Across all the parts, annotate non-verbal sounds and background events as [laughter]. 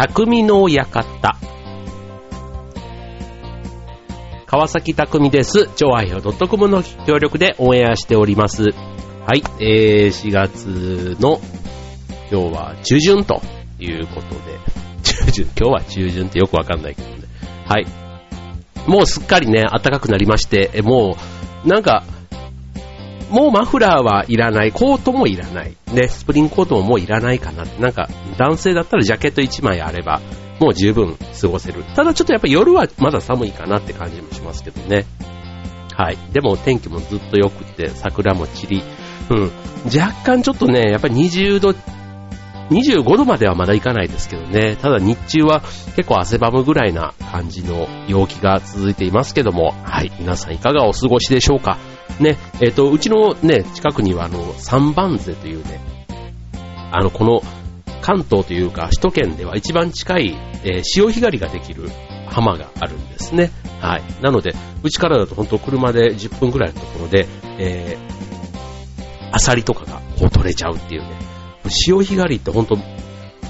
匠の館。川崎匠です。超愛表 .com の協力でオンエアしております。はい、えー、4月の今日は中旬ということで、中旬、今日は中旬ってよくわかんないけどね。はい。もうすっかりね、暖かくなりまして、えもう、なんか、もうマフラーはいらない、コートもいらない、ね、スプリングコートももういらないかな、なんか、男性だったらジャケット1枚あれば、もう十分過ごせる。ただちょっとやっぱ夜はまだ寒いかなって感じもしますけどね。はい。でも天気もずっと良くて、桜も散り、うん。若干ちょっとね、やっぱり20度、25度まではまだいかないですけどね。ただ日中は結構汗ばむぐらいな感じの陽気が続いていますけども、はい。皆さんいかがお過ごしでしょうか？ね、えっ、と、うちのね、近くにはあの、三番瀬というね、あの、この、関東というか首都圏では一番近い、えー潮干狩りができる浜があるんですね。はい。なので、うちからだと本当車で10分ぐらいのところで、えー、アサリとかがこう取れちゃうっていうね。潮干狩りって本当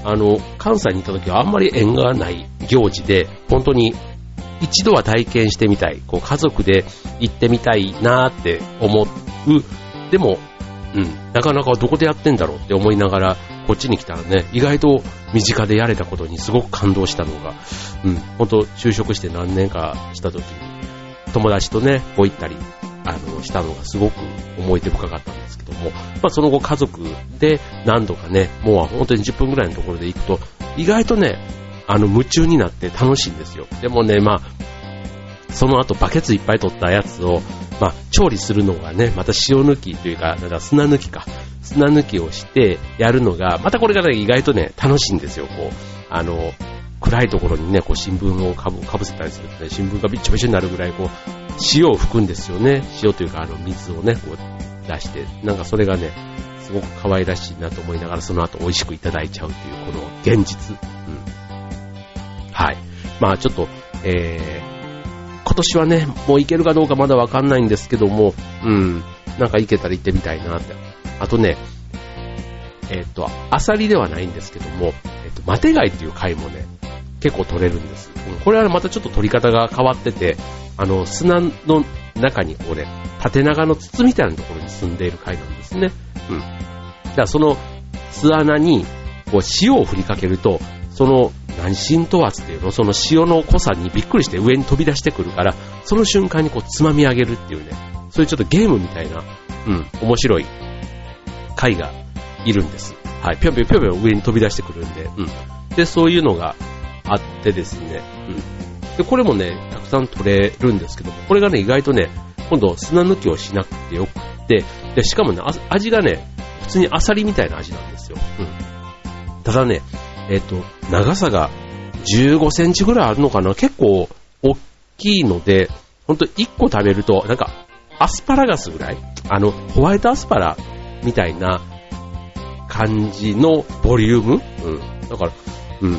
あの、関西に行った時はあんまり縁がない行事で、本当に一度は体験してみたい。こう家族で行ってみたいなーって思う。でも、うん、なかなかどこでやってんだろうって思いながら、こっちに来たらね、意外と身近でやれたことにすごく感動したのが、うん、本当就職して何年かした時に、友達とね、こう行ったり、あの、したのがすごく思い出深かったんですけども、まあその後家族で何度かね、もう本当に10分ぐらいのところで行くと、意外とね、あの、夢中になって楽しいんですよ。でもね、まあ、その後バケツいっぱい取ったやつを、まあ、調理するのがね、また塩抜きというか、なんか砂抜きか。砂抜きをしてやるのが、またこれがね、意外とね、楽しいんですよ。こう、あの、暗いところにね、こう新聞をかぶかぶせたりするとね、新聞がびっちょびちょになるぐらい、こう、塩を吹くんですよね。塩というか、あの、水をね、こう出して、なんかそれがね、すごく可愛らしいなと思いながら、その後美味しくいただいちゃうっていう、この現実。うん。はい。まあちょっと、えー、今年はね、もう行けるかどうかまだわかんないんですけども、うん、なんか行けたら行ってみたいなって。あとね、えっ、と、アサリではないんですけども、えっ、と、マテガイっていう貝もね、結構取れるんです。これはまたちょっと取り方が変わってて、あの、砂の中にこうね、縦長の筒みたいなところに住んでいる貝なんですね。うん。だからその巣穴に、こう塩を振りかけると、その、何浸透圧っていうのその塩の濃さにびっくりして上に飛び出してくるから、その瞬間にこうつまみ上げるっていうね、そういうちょっとゲームみたいな、うん、面白い貝がいるんです。はい、ぴょんぴょんぴょんぴょん上に飛び出してくるんで、うん。で、そういうのがあってですね、うん。で、これもね、たくさん取れるんですけど、これがね、意外とね、今度砂抜きをしなくてよくて、で、しかもね、味がね、普通にアサリみたいな味なんですよ。うん。ただね、えっ、と、長さが15センチぐらいあるのかな？結構大きいので、ほんと1個食べると、なんか、アスパラガスぐらい？あの、ホワイトアスパラみたいな感じのボリューム？うん。だから、うん。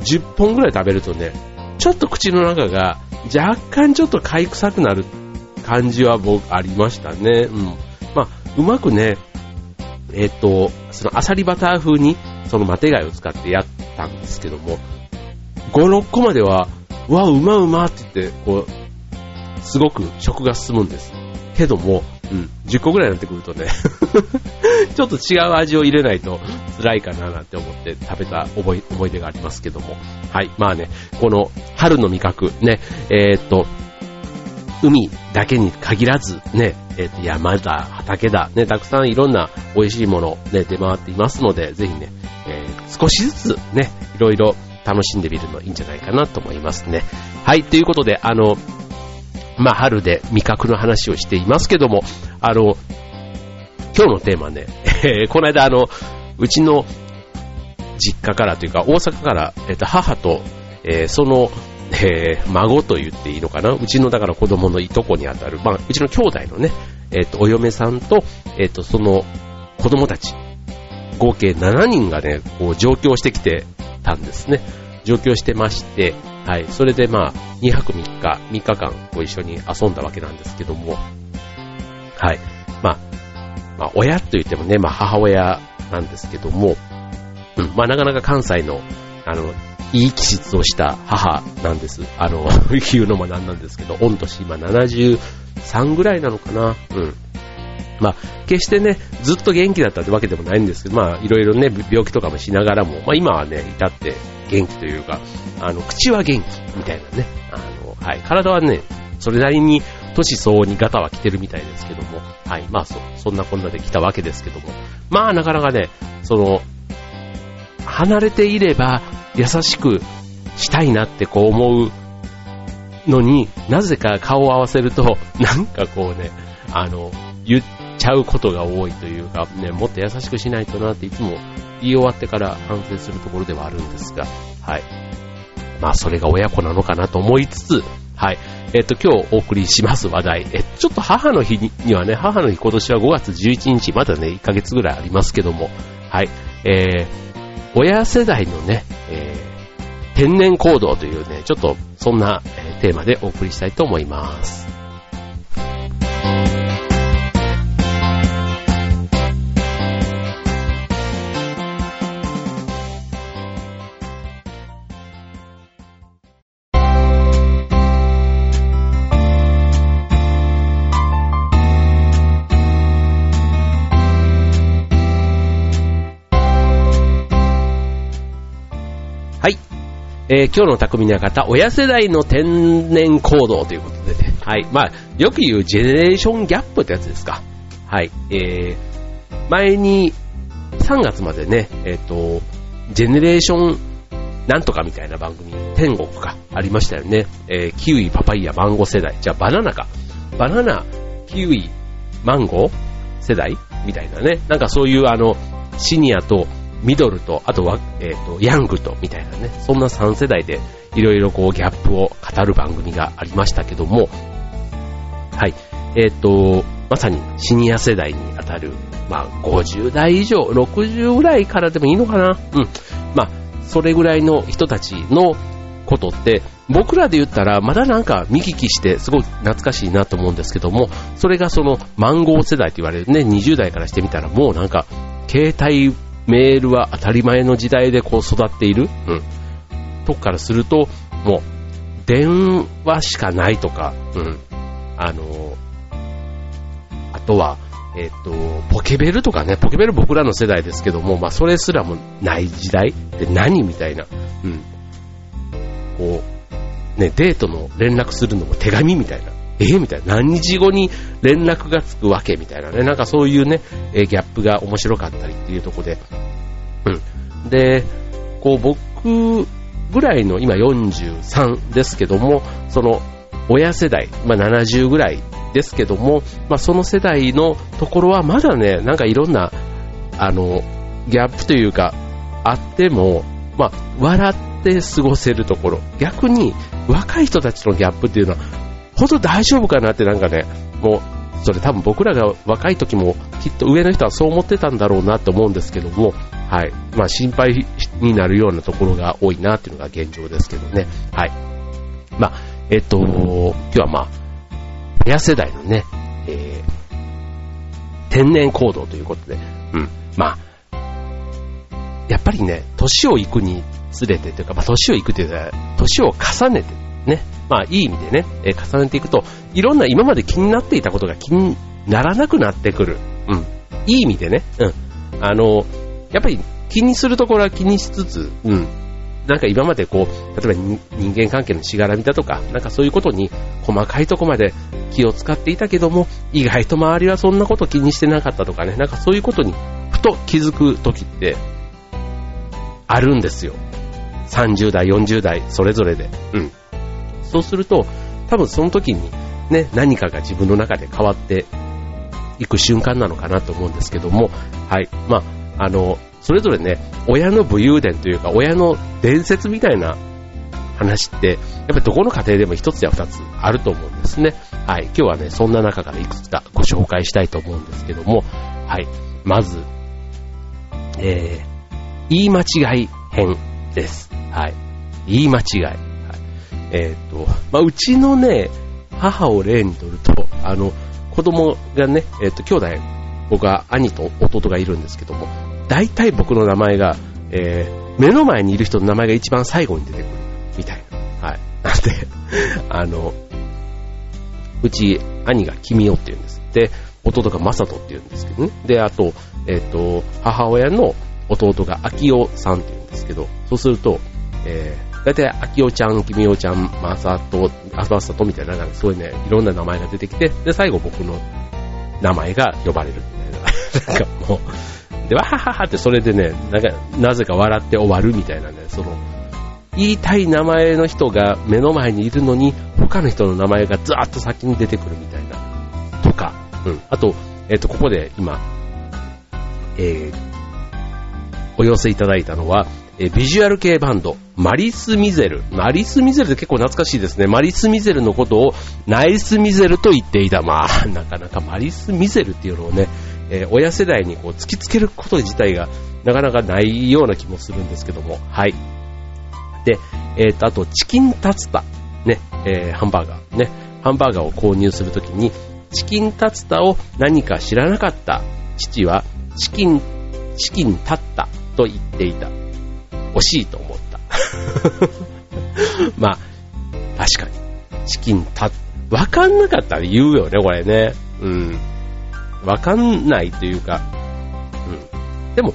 10本ぐらい食べるとね、ちょっと口の中が若干ちょっと貝臭くなる感じは僕ありましたね。うん。まあ、うまくね、えっ、と、そのアサリバター風にそのマテ貝を使ってやったんですけども、5、6個までは、うわ、うまうまって言って、こう、すごく食が進むんです。けども、うん、10個ぐらいになってくるとね、[laughs] ちょっと違う味を入れないと辛いかななんて思って食べた思い思い出がありますけども。はい、まあね、この春の味覚、ね、えーっと、海だけに限らず、ね、えーっと、山だ、畑だ、ね、たくさんいろんな美味しいもの、ね、出回っていますので、ぜひね、えー少しずつね、いろいろ楽しんでみるのいいんじゃないかなと思いますね。はい、ということで、あの、まあ、春で味覚の話をしていますけども、あの、今日のテーマね、え [laughs] ーこの間あの、うちの実家からというか、大阪から、えっ、と、母と、えーその、えー孫と言っていいのかな？うちの、だから子供のいとこにあたる、まあ、うちの兄弟のね、えっ、と、お嫁さんと、えっ、と、その子供たち、合計7人がね、こう上京してきてたんですね。上京してまして、はい。それでまあ、2泊3日、3日間ご一緒に遊んだわけなんですけども、はい。まあ、まあ、親と言ってもね、まあ、母親なんですけども、うん。まあ、なかなか関西の、あの、いい気質をした母なんです。あの、[laughs] 言うのもなんなんですけど、御年今73ぐらいなのかな。うん。まあ、決してね、ずっと元気だったってわけでもないんですけど、まあ、いろいろね、病気とかもしながらも、まあ今はね、至って元気というか、あの、口は元気みたいなね、あの、はい、体はね、それなりに年相応にガタは来てるみたいですけども、はい、まあそ、そんなこんなで来たわけですけども、まあなかなかね、その、離れていれば優しくしたいなってこう思うのに、なぜか顔を合わせると、[laughs] なんかこうね、あの、言っちゃうことが多いというか、ね、もっと優しくしないとなっていつも言い終わってから反省するところではあるんですが、はい。まあ、それが親子なのかなと思いつつ、はい。えっと、今日お送りします話題。え、ちょっと母の日にはね、母の日今年は5月11日、まだね、1ヶ月ぐらいありますけども、はい。えー、親世代のね、えー、天然行動というね、ちょっとそんな、テーマでお送りしたいと思います。えー、今日の匠の方、親世代の天然行動ということでね。はい。まあ、よく言うジェネレーションギャップってやつですか。はい。えー、前に3月までね、えっ、ー、と、ジェネレーションなんとかみたいな番組、天国か、ありましたよね。えー、キウイ、パパイヤ、マンゴー世代。じゃあバナナか。バナナ、キウイ、マンゴー世代みたいなね。なんかそういうあの、シニアとミドルと、あとは、えっ、ー、と、ヤングと、みたいなね、そんな3世代で、いろいろこう、ギャップを語る番組がありましたけども、はい。えっ、ー、と、まさにシニア世代にあたる、まあ、50代以上、60ぐらいからでもいいのかな？うん。まあ、それぐらいの人たちのことって、僕らで言ったら、まだなんか見聞きして、すごい懐かしいなと思うんですけども、それがその、マンゴー世代と言われるね、20代からしてみたら、もうなんか、携帯メールは当たり前の時代でこう育っている、うん。とこからすると、もう、電話しかないとか、うん。あの、あとは、えっ、と、ポケベルとかね、ポケベル僕らの世代ですけども、まあ、それすらもない時代で何みたいな、うん。こう、ね、デートの連絡するのも手紙みたいな。えみたいな。何日後に連絡がつくわけみたいなね。なんかそういうね、えギャップが面白かったりっていうとこで。うん。で、こう僕ぐらいの今43ですけども、その親世代、まあ70ぐらいですけども、まあその世代のところはまだね、なんかいろんな、あの、ギャップというか、あっても、まあ、笑って過ごせるところ。逆に、若い人たちのギャップっていうのは、本当大丈夫かなってなんかね、もう、それ多分僕らが若い時もきっと上の人はそう思ってたんだろうなと思うんですけども、はい。まあ心配になるようなところが多いなっていうのが現状ですけどね。はい。まあ、えっと、今日はまあ、親世代のね、えー、天然行動ということで、うん。まあ、やっぱりね、年を行くにつれてというか、まあ、年を行くというか、年を重ねてね、まあいい意味でね、えー、重ねていくと、いろんな今まで気になっていたことが気にならなくなってくる。うん。いい意味でね、うん。あの、やっぱり気にするところは気にしつつ、うん。なんか今までこう、例えば人間関係のしがらみだとか、なんかそういうことに細かいとこまで気を使っていたけども、意外と周りはそんなこと気にしてなかったとかね、なんかそういうことにふと気づく時ってあるんですよ。30代、40代、それぞれで。うん。そうすると、多分その時にね、何かが自分の中で変わっていく瞬間なのかなと思うんですけども、はい。まあ、あの、それぞれね、親の武勇伝というか、親の伝説みたいな話って、やっぱりどこの家庭でも一つや二つあると思うんですね。はい。今日はね、そんな中からいくつかご紹介したいと思うんですけども、はい。まず、えー、言い間違い編です。はい。言い間違い。えっ、ー、と、まあ、うちのね、母を例にとると、あの、子供がね、えっ、ー、と、兄弟、僕は兄と弟がいるんですけども、大体僕の名前が、えー、目の前にいる人の名前が一番最後に出てくる、みたいな。はい。[laughs] なんで、あの、うち、兄が君代って言うんです。で、弟が正人って言うんですけどね。で、あと、えっ、ー、と、母親の弟が秋代さんって言うんですけど、そうすると、えー、大体秋代ちゃん、君代ちゃん、正人、正人みたいな、なんかそういうね、いろんな名前が出てきて、で、最後僕の名前が呼ばれるみたいな。[laughs] なんかもう、で、わはははってそれでね、なんか、なぜか笑って終わるみたいなね、その、言いたい名前の人が目の前にいるのに、他の人の名前がずーっと先に出てくるみたいな。とか、うん。あと、えっ、ー、と、ここで今、えー、お寄せいただいたのは、えビジュアル系バンド、マリス・ミゼル。マリス・ミゼルって結構懐かしいですね。マリス・ミゼルのことをナイス・ミゼルと言っていた。まあ、[laughs] なかなかマリス・ミゼルっていうのをね、えー、親世代にこう突きつけること自体がなかなかないような気もするんですけども。はい。で、えっ、ー、と、あと、チキンタツタ。ね、えー、ハンバーガー。ね、ハンバーガーを購入するときに、チキンタツタを何か知らなかった父は、チキン、チキンタッタと言っていた。惜しいと思った。[laughs] まあ、確かに。チキンタッ、わかんなかったら言うよね、これね。うん。わかんないというか、うん。でも、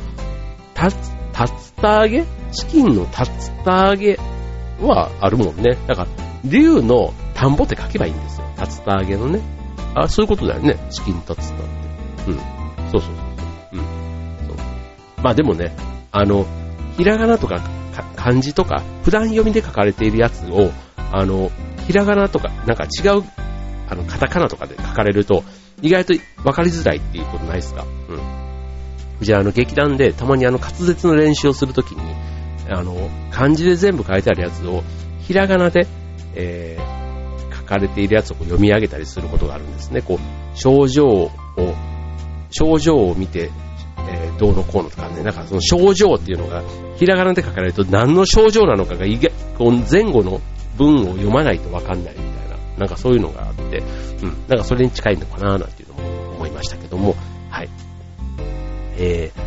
タツ、タツタ揚げ？チキンのタツタ揚げはあるもんね。だから、竜の田んぼって書けばいいんですよ。タツタ揚げのね。あ、そういうことだよね。チキンタツタって。うん。そうそうそう。うん。そう。まあでもね、あの、ひらがなとか漢字とか、普段読みで書かれているやつを、あの、ひらがなとか、なんか違う、あの、カタカナとかで書かれると、意外と分かりづらいっていうことないですか？うん。じゃあ、あの、劇団でたまにあの、滑舌の練習をするときに、あの、漢字で全部書いてあるやつを、ひらがなで、えー、書かれているやつを読み上げたりすることがあるんですね。こう、症状を、症状を見て、えー、どうのこうのとかね、なんかその症状っていうのが、ひらがなで書かれると何の症状なのかが、前後の文を読まないとわかんないみたいな、なんかそういうのがあって、うん、なんかそれに近いのかななんていうのも思いましたけども、はい。えー、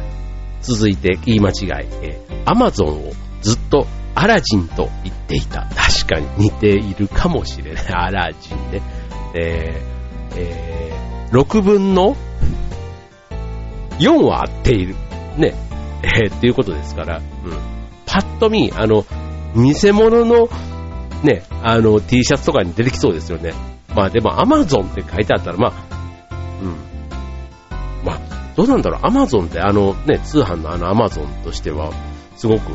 続いて言い間違い、えー、アマゾンをずっとアラジンと言っていた。確かに似ているかもしれない。アラジンね。えー、えー、6分の4は合っている。ね。えー、っていうことですから、うん。パッと見、あの、偽物の、ね、あの、T シャツとかに出てきそうですよね。まあでも、アマゾンって書いてあったら、まあ、うん。まあ、どうなんだろう、アマゾンってあの、ね、通販のあのアマゾンとしては、すごく、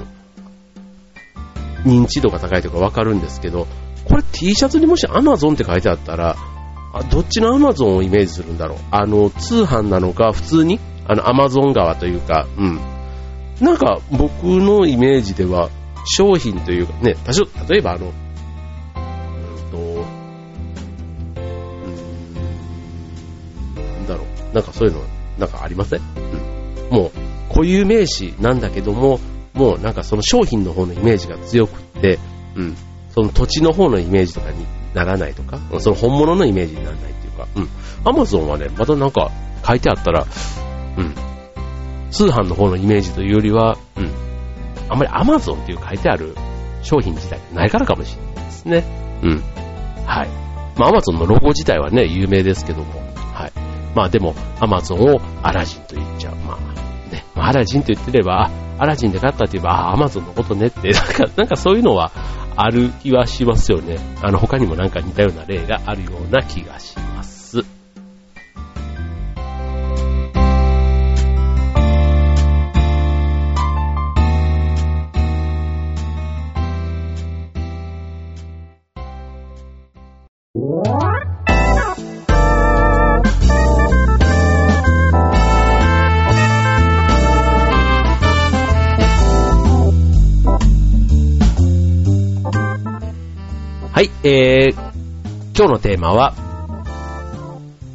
認知度が高いとかわかるんですけど、これ T シャツにもしアマゾンって書いてあったら、あどっちのアマゾンをイメージするんだろうあの、通販なのか、普通にあの、アマゾン川というか、うん。なんか、僕のイメージでは、商品というか、ね、多少例えばあの、うんと、う、んだろう、なんかそういうの、なんかありません？うん。もう、固有名詞なんだけども、もうなんかその商品の方のイメージが強くって、うん。その土地の方のイメージとかにならないとか、その本物のイメージにならないっていうか、うん。アマゾンはね、またなんか書いてあったら、うん。通販の方のイメージというよりは、うん。あんまり Amazon っていう書いてある商品自体ないからかもしれないですね。うん。はい。まあ Amazon のロゴ自体はね、有名ですけども、はい。まあでも Amazon をアラジンと言っちゃう。まあね、まあ、アラジンと言ってれば、アラジンで買ったって言えば、あ、Amazon のことねって、[laughs] なんか、なんかそういうのはある気はしますよね。あの他にもなんか似たような例があるような気がします。えー、今日のテーマは、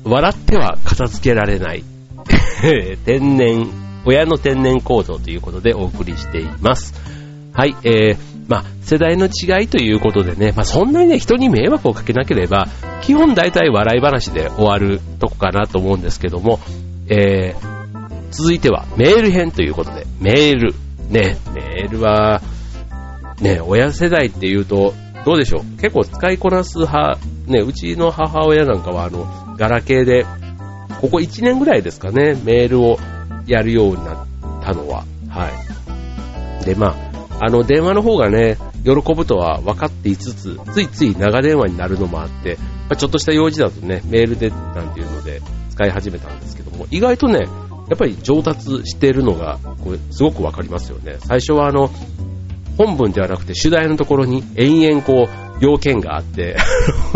笑っては片付けられない [laughs] 天然、親の天然構造ということでお送りしています。はい、えー、まあ、世代の違いということでね、まあ、そんなにね、人に迷惑をかけなければ、基本大体笑い話で終わるとこかなと思うんですけども、えー、続いてはメール編ということで、メール。ね、メールは、ね、親世代って言うと、どうでしょう？結構使いこなす派、ね、うちの母親なんかはあの、ガラケーで、ここ1年ぐらいですかね、メールをやるようになったのは。はい。で、まあ、あの、電話の方がね、喜ぶとは分かっていつつ、ついつい長電話になるのもあって、まあ、ちょっとした用事だとね、メールでなんていうので使い始めたんですけども、意外とね、やっぱり上達してるのが、これ、すごくわかりますよね。最初はあの、本文ではなくて主題のところに延々こう、要件があって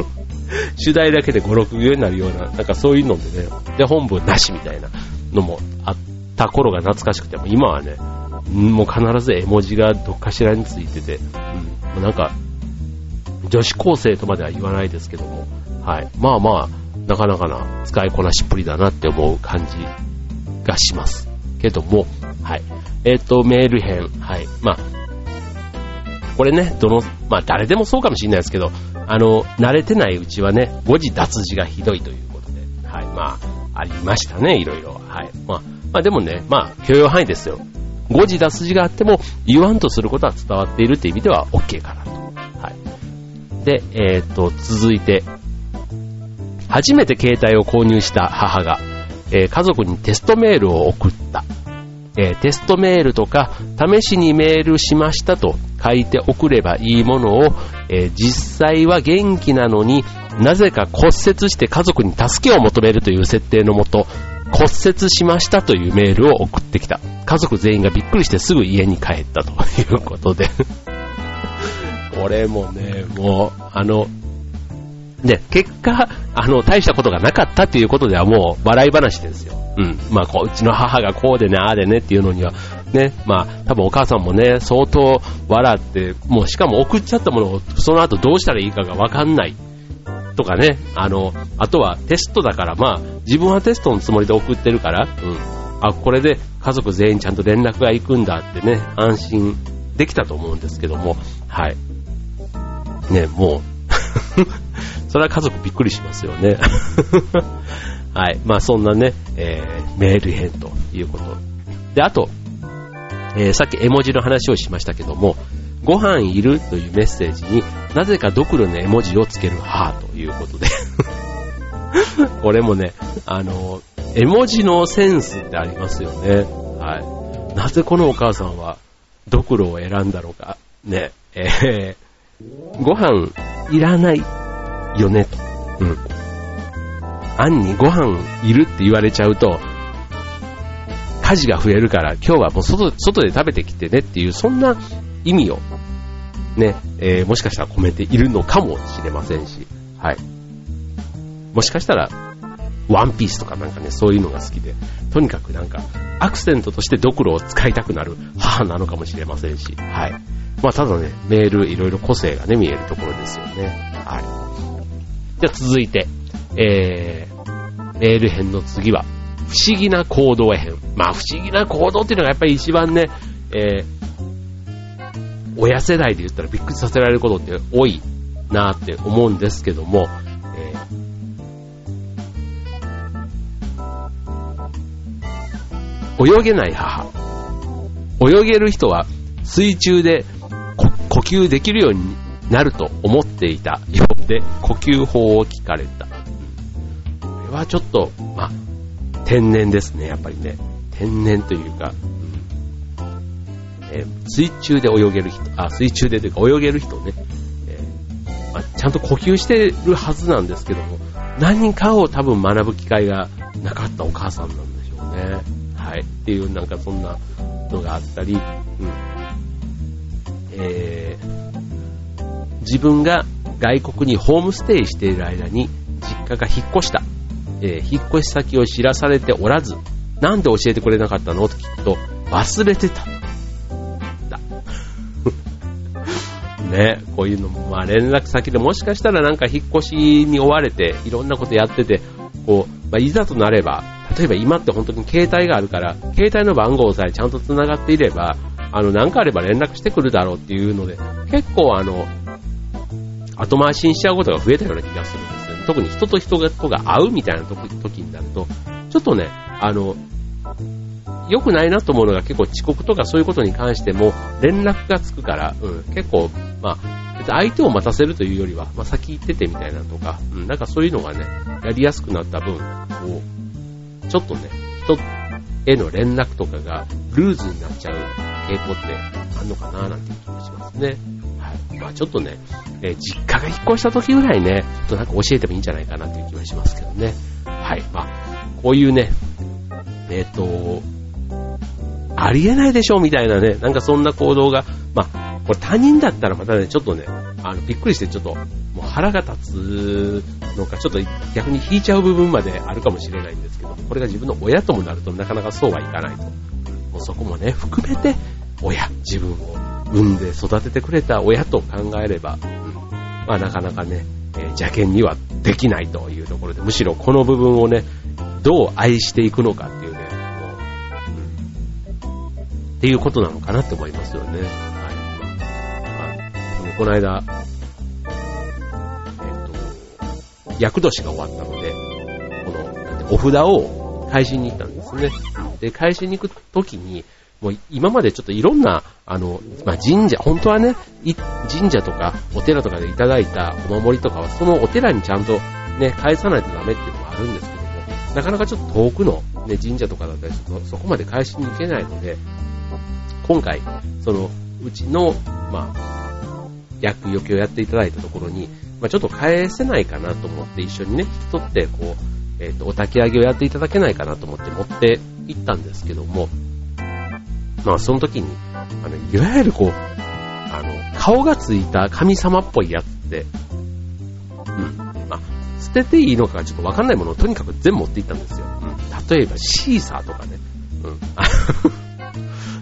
[laughs] 主題だけで5、6行になるような、なんかそういうのでね、で、本文なしみたいなのもあった頃が懐かしくて、も今はね、もう必ず絵文字がどっかしらについてて、うん、なんか、女子高生とまでは言わないですけども、はい。まあまあ、なかなかな使いこなしっぷりだなって思う感じがします。けども、はい。えっ、ー、と、メール編、はい。まあ、これね、どの、まあ誰でもそうかもしれないですけど、あの、慣れてないうちはね、誤字脱字がひどいということで、はい。まあ、ありましたね、いろいろ。はい。まあ、まあでもね、まあ、許容範囲ですよ。誤字脱字があっても、言わんとすることは伝わっているっていう意味では OK かなと。はい。で、えっ、ー、と、続いて、初めて携帯を購入した母が、えー、家族にテストメールを送った。えー、テストメールとか、試しにメールしましたと書いて送ればいいものを、えー、実際は元気なのになぜか骨折して家族に助けを求めるという設定のもと、骨折しましたというメールを送ってきた。家族全員がびっくりしてすぐ家に帰ったということで [laughs] これもね、もう、あの、で、結果、あの、大したことがなかったっていうことではもう笑い話ですよ。うん。まあ、こう、うちの母がこうでね、ああでねっていうのには、ね、まあ、多分お母さんもね、相当笑って、もうしかも送っちゃったものをその後どうしたらいいかがわかんないとかね、あの、あとはテストだから、まあ、自分はテストのつもりで送ってるから、うん。あ、これで家族全員ちゃんと連絡が行くんだってね、安心できたと思うんですけども、はい。ね、もう [laughs] それは家族びっくりしますよね。[laughs] はい。まあそんなね、えー、メール編ということ。で、あと、えー、さっき絵文字の話をしましたけども、ご飯いるというメッセージになぜかドクロの絵文字をつける母ということで [laughs] これもね、あの、絵文字のセンスってありますよね。はい。なぜこのお母さんはドクロを選んだのか。ね。えー、ご飯いらないよねと。うん。あんにご飯いるって言われちゃうと、家事が増えるから今日はもう外外で食べてきてねっていう、そんな意味を、ね、えー、もしかしたら込めているのかもしれませんし、はい。もしかしたら、ワンピースとかなんかね、そういうのが好きで、とにかくなんか、アクセントとしてドクロを使いたくなる母なのかもしれませんし、はい。まあ、ただね、メール、いろいろ個性がね、見えるところですよね。はい。じゃあ続いて、えー、メール編の次は、不思議な行動編。まあ、不思議な行動っていうのがやっぱり一番ね、えー、親世代で言ったらびっくりさせられることって多いなって思うんですけども、えー、泳げない母。泳げる人は水中で呼吸できるようになると思っていたようで呼吸法を聞かれた。これはちょっと、まあ、天然ですね、やっぱりね。天然というか、えー、水中で泳げる人、あ、水中でというか泳げる人ね、えー、まあ、ちゃんと呼吸してるはずなんですけども、何人かを多分学ぶ機会がなかったお母さんなんでしょうね。はい。っていうなんかそんなのがあったり、うん。えー、自分が外国にホームステイしている間に実家が引っ越した。えー、引っ越し先を知らされておらず、なんで教えてくれなかったの？と聞くと、忘れてた。だ。[laughs] ね、こういうのも、まあ連絡先でもしかしたらなんか引っ越しに追われて、いろんなことやってて、こう、まあ、いざとなれば、例えば今って本当に携帯があるから、携帯の番号さえちゃんと繋がっていれば、あの、なんかあれば連絡してくるだろうっていうので、結構あの、後回しにしちゃうことが増えたような気がする。特に人と人とが会うみたいな時になると、ちょっとね、あの、良くないなと思うのが結構遅刻とかそういうことに関しても連絡がつくから、うん、結構、まあ、相手を待たせるというよりは、まあ、先行っててみたいなとか、うん、なんかそういうのがね、やりやすくなった分、こう、ちょっとね、人への連絡とかがルーズになっちゃう傾向ってあんのかななんて気がしますね。まあちょっとね、えー、実家が引っ越した時ぐらいね、ちょっとなんか教えてもいいんじゃないかなっていう気はしますけどね。はい。まあ、こういうね、えっ、ー、と、ありえないでしょみたいなね、なんかそんな行動が、まあ、これ他人だったらまたね、ちょっとね、あの、びっくりしてちょっと、もう腹が立つのか、ちょっと逆に引いちゃう部分まであるかもしれないんですけど、これが自分の親ともなるとなかなかそうはいかないと。もうそこもね、含めて、親、自分を産んで育ててくれた親と考えれば、うん、まあなかなかね、えー、邪険にはできないというところで、むしろこの部分をね、どう愛していくのかっていうね、もう、うん、っていうことなのかなって思いますよね。はい。まあ、この間、えっ、と、厄年が終わったので、この、お札を返しに行ったんですね。で、返しに行くときに、もう今までちょっといろんな、あの、まあ、神社、本当はね、神社とかお寺とかでいただいたお守りとかは、そのお寺にちゃんとね、返さないとダメっていうのもあるんですけども、なかなかちょっと遠くの、ね、神社とかだったりすると、そこまで返しに行けないので、今回、その、うちの、まあ、役余計をやっていただいたところに、まあ、ちょっと返せないかなと思って一緒にね、引き取って、こう、えっ、ー、と、お焚き上げをやっていただけないかなと思って持って行ったんですけども、まあその時に、あの、いわゆるこう、あの、顔がついた神様っぽいやつって、うん、まあ、捨てていいのかちょっとわかんないものをとにかく全部持っていったんですよ。うん、例えばシーサーとかね、うん。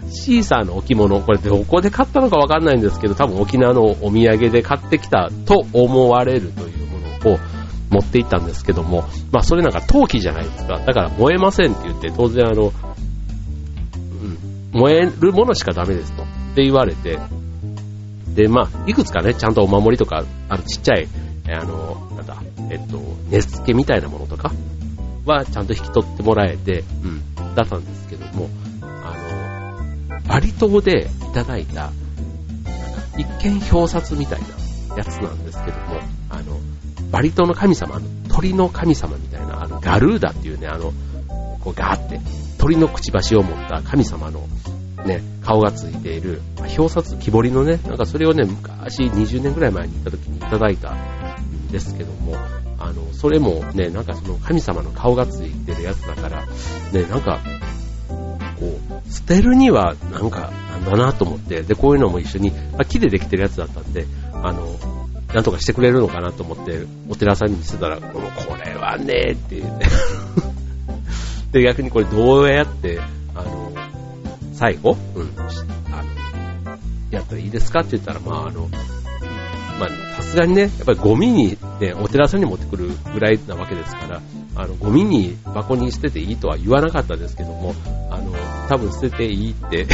シーサーの置物、これどこで買ったのかわかんないんですけど、多分沖縄のお土産で買ってきたと思われるというものを持っていったんですけども、まあそれなんか陶器じゃないですか。だから燃えませんって言って、当然あの、燃えるものしかダメですと。って言われて、で、まあ、いくつかね、ちゃんとお守りとか、あの、ちっちゃい、あの、なんだ、えっと、根付けみたいなものとかは、ちゃんと引き取ってもらえて、うん、だったんですけども、あの、バリ島でいただいた、一見表札みたいなやつなんですけども、あの、バリ島の神様、鳥の神様みたいな、あの、ガルーダっていうね、あの、こうガーって、鳥のくちばしを持った神様のね、顔がついている、表札、木彫りのね、なんかそれをね、昔20年ぐらい前に行った時にいただいたんですけども、あの、それもね、なんかその神様の顔がついてるやつだから、ね、なんか、こう、捨てるにはなんか、なんだなと思って、で、こういうのも一緒に、木でできてるやつだったんで、あの、なんとかしてくれるのかなと思って、お寺さんに見せたら、こ、れはね、って言って。[laughs] で、逆にこれどうやって、最後、うん、あの、やったらいいですかって言ったら、まあ、あの、まあ、さすがにね、やっぱりゴミに、ね、お寺さんに持ってくるぐらいなわけですから、あの、ゴミに箱に捨てていいとは言わなかったですけども、あの、多分捨てていいって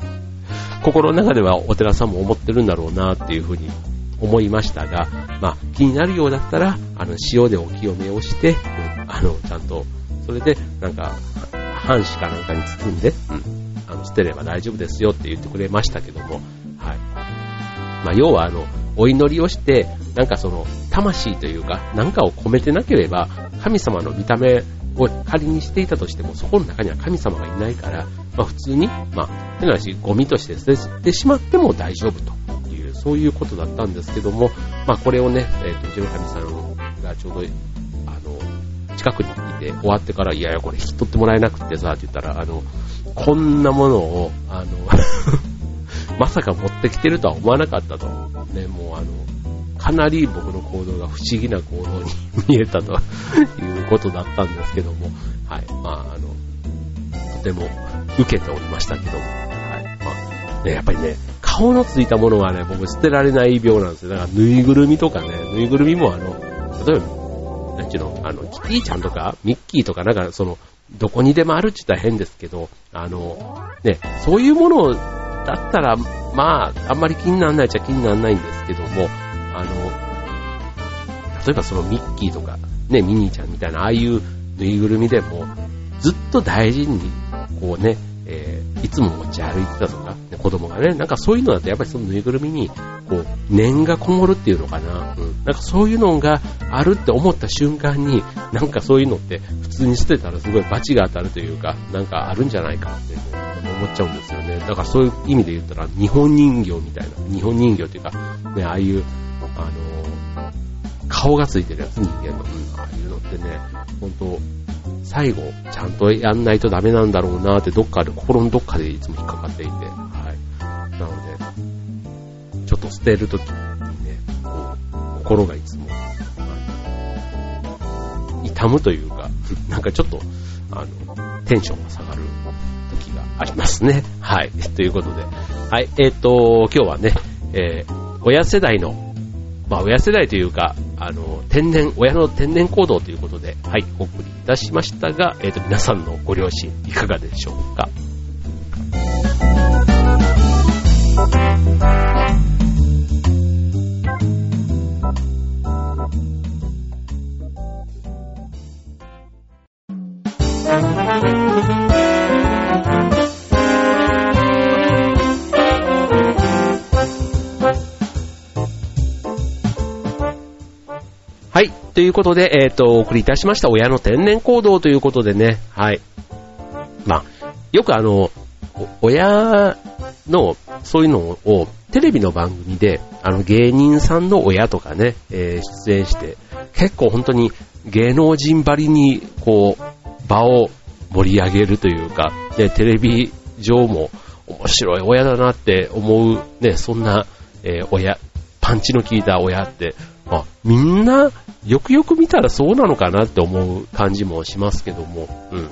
[laughs] 心の中ではお寺さんも思ってるんだろうなっていうふうに思いましたが、まあ、気になるようだったら、あの、塩でお清めをして、うん、あの、ちゃんと、それで、なんか、半紙かなんかに包んで、うん、あの捨てれば大丈夫ですよって言ってくれましたけども、はい。まあ、要はあの、お祈りをして、なんかその、魂というか、なんかを込めてなければ、神様の見た目を仮にしていたとしても、そこの中には神様がいないから、まあ普通に、まあ、変な話、ゴミとして捨ててしまっても大丈夫という、そういうことだったんですけども、まあこれをね、えっ、ー、と、うちの神さんがちょうど、あの、近くにいて終わってから、いやいや、これ引き取ってもらえなくてさ、って言ったら、あの、こんなものを、あの [laughs] まさか持ってきてるとは思わなかったと。ね、もうあの、かなり僕の行動が不思議な行動に見えたと。[laughs] いうことだったんですけども、はい、まあ、あの、とても受けておりましたけども、はい、まあ、ね、やっぱりね、顔のついたものはね、僕捨てられない病なんですよ。だからぬいぐるみとかね、ぬいぐるみもあの、例えば、なんちゅうの、あの、キティちゃんとか、ミッキーとか、なんかその、どこにでもあるって言ったら変ですけど、あの、ね、そういうものだったら、まあ、あんまり気にならないっちゃ気にならないんですけども、あの、例えばそのミッキーとか、ね、ミニーちゃんみたいな、ああいうぬいぐるみでも、ずっと大事に、こうね、えー、いつも持ち歩いてたとか、ね、子供がね、なんかそういうのだとやっぱりそのぬいぐるみに、こう、念がこもるっていうのかな？うん。なんかそういうのがあるって思った瞬間に、なんかそういうのって普通に捨てたらすごい罰が当たるというか、なんかあるんじゃないかって思っちゃうんですよね。だからそういう意味で言ったら、日本人形みたいな、日本人形っていうか、ね、ああいう、あの、顔がついてるやつ、人間の、うん、ああいうのってね、本当最後、ちゃんとやんないとダメなんだろうなって、どっかで、心のどっかでいつも引っかかっていて、はい。なので、ちょっと捨てるときにね、こう、心がいつも、痛むというか、[laughs] なんかちょっと、あの、テンションが下がる時がありますね。はい。[laughs] ということで、はい。えっ、ー、と、今日はね、えー、親世代のまあ、親世代というか、あの、天然、親の天然行動ということで、はい、お送りいたしましたが、えっ、ー、と、皆さんのご両親、いかがでしょうか？ということで、えっ、ー、と、お送りいたしました親の天然行動ということでね、はい。まあ、よくあの、親の、そういうのを、テレビの番組で、あの、芸人さんの親とかね、えー、出演して、結構本当に芸能人ばりに、こう、場を盛り上げるというか、ね、テレビ上も面白い親だなって思う、ね、そんな、えー、親、パンチの効いた親って、あ、みんなよくよく見たらそうなのかなって思う感じもしますけども、うん。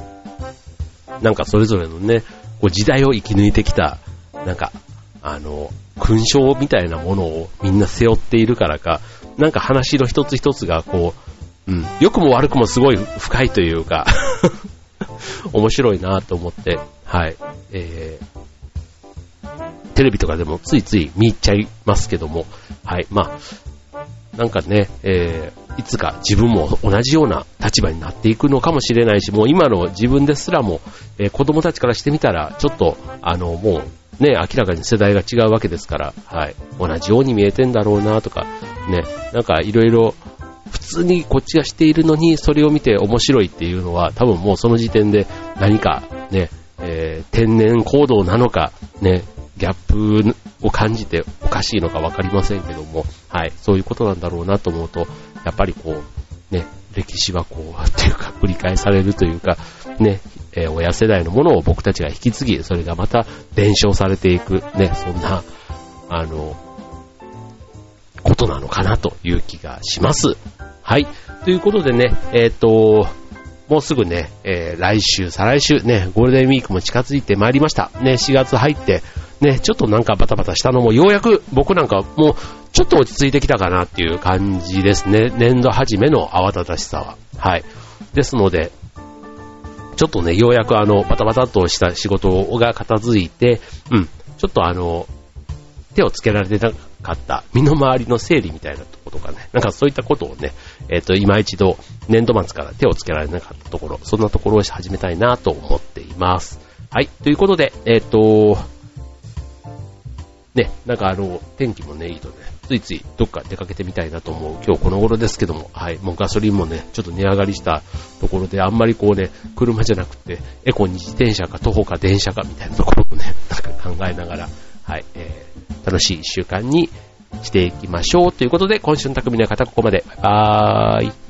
なんかそれぞれのね、こう時代を生き抜いてきた、なんか、あの、勲章みたいなものをみんな背負っているからか、なんか話の一つ一つがこう、うん、良くも悪くもすごい深いというか [laughs] 面白いなと思って、はい、えー、テレビとかでもついつい見入っちゃいますけども、はい、まあ、なんかね、えー、いつか自分も同じような立場になっていくのかもしれないし、もう今の自分ですらも、えー、子供たちからしてみたら、ちょっと、あの、もう、ね、明らかに世代が違うわけですから、はい。同じように見えてんだろうなとか、ね、なんかいろいろ、普通にこっちがしているのに、それを見て面白いっていうのは、多分もうその時点で何かね、えー、天然行動なのか、ね、ギャップを感じておかしいのかわかりませんけども、はい、そういうことなんだろうなと思うと、やっぱりこう、ね、歴史はこう、っていうか、繰り返されるというか、ね、えー、親世代のものを僕たちが引き継ぎ、それがまた伝承されていく、ね、そんな、あの、ことなのかなという気がします。はい。ということでね、えっ、ー、と、もうすぐね、えー、来週、再来週、ね、ゴールデンウィークも近づいてまいりました。ね、4月入って、ね、ちょっとなんかバタバタしたのも、ようやく僕なんかもう、ちょっと落ち着いてきたかなっていう感じですね。年度初めの慌ただしさは。はい。ですので、ちょっとね、ようやくあの、バタバタっとした仕事が片付いて、うん、ちょっとあの、手をつけられてなかった身の回りの整理みたいなところとかね、なんかそういったことをね、えっ、ー、と、今一度年度末から手をつけられなかったところ、そんなところを始めたいなと思っています。はい、ということで、えっ、ー、と、ね、なんかあの、天気もね、いいとね、ついついどっか出かけてみたいなと思う今日この頃ですけども、はい、もうガソリンもね、ちょっと値上がりしたところで、あんまりこうね、車じゃなくて、エコに自転車か徒歩か電車かみたいなところをね、[laughs] なんか考えながら、はい、えー、楽しい一週間にしていきましょうということで、今週の匠の方ここまで。バイバーイ。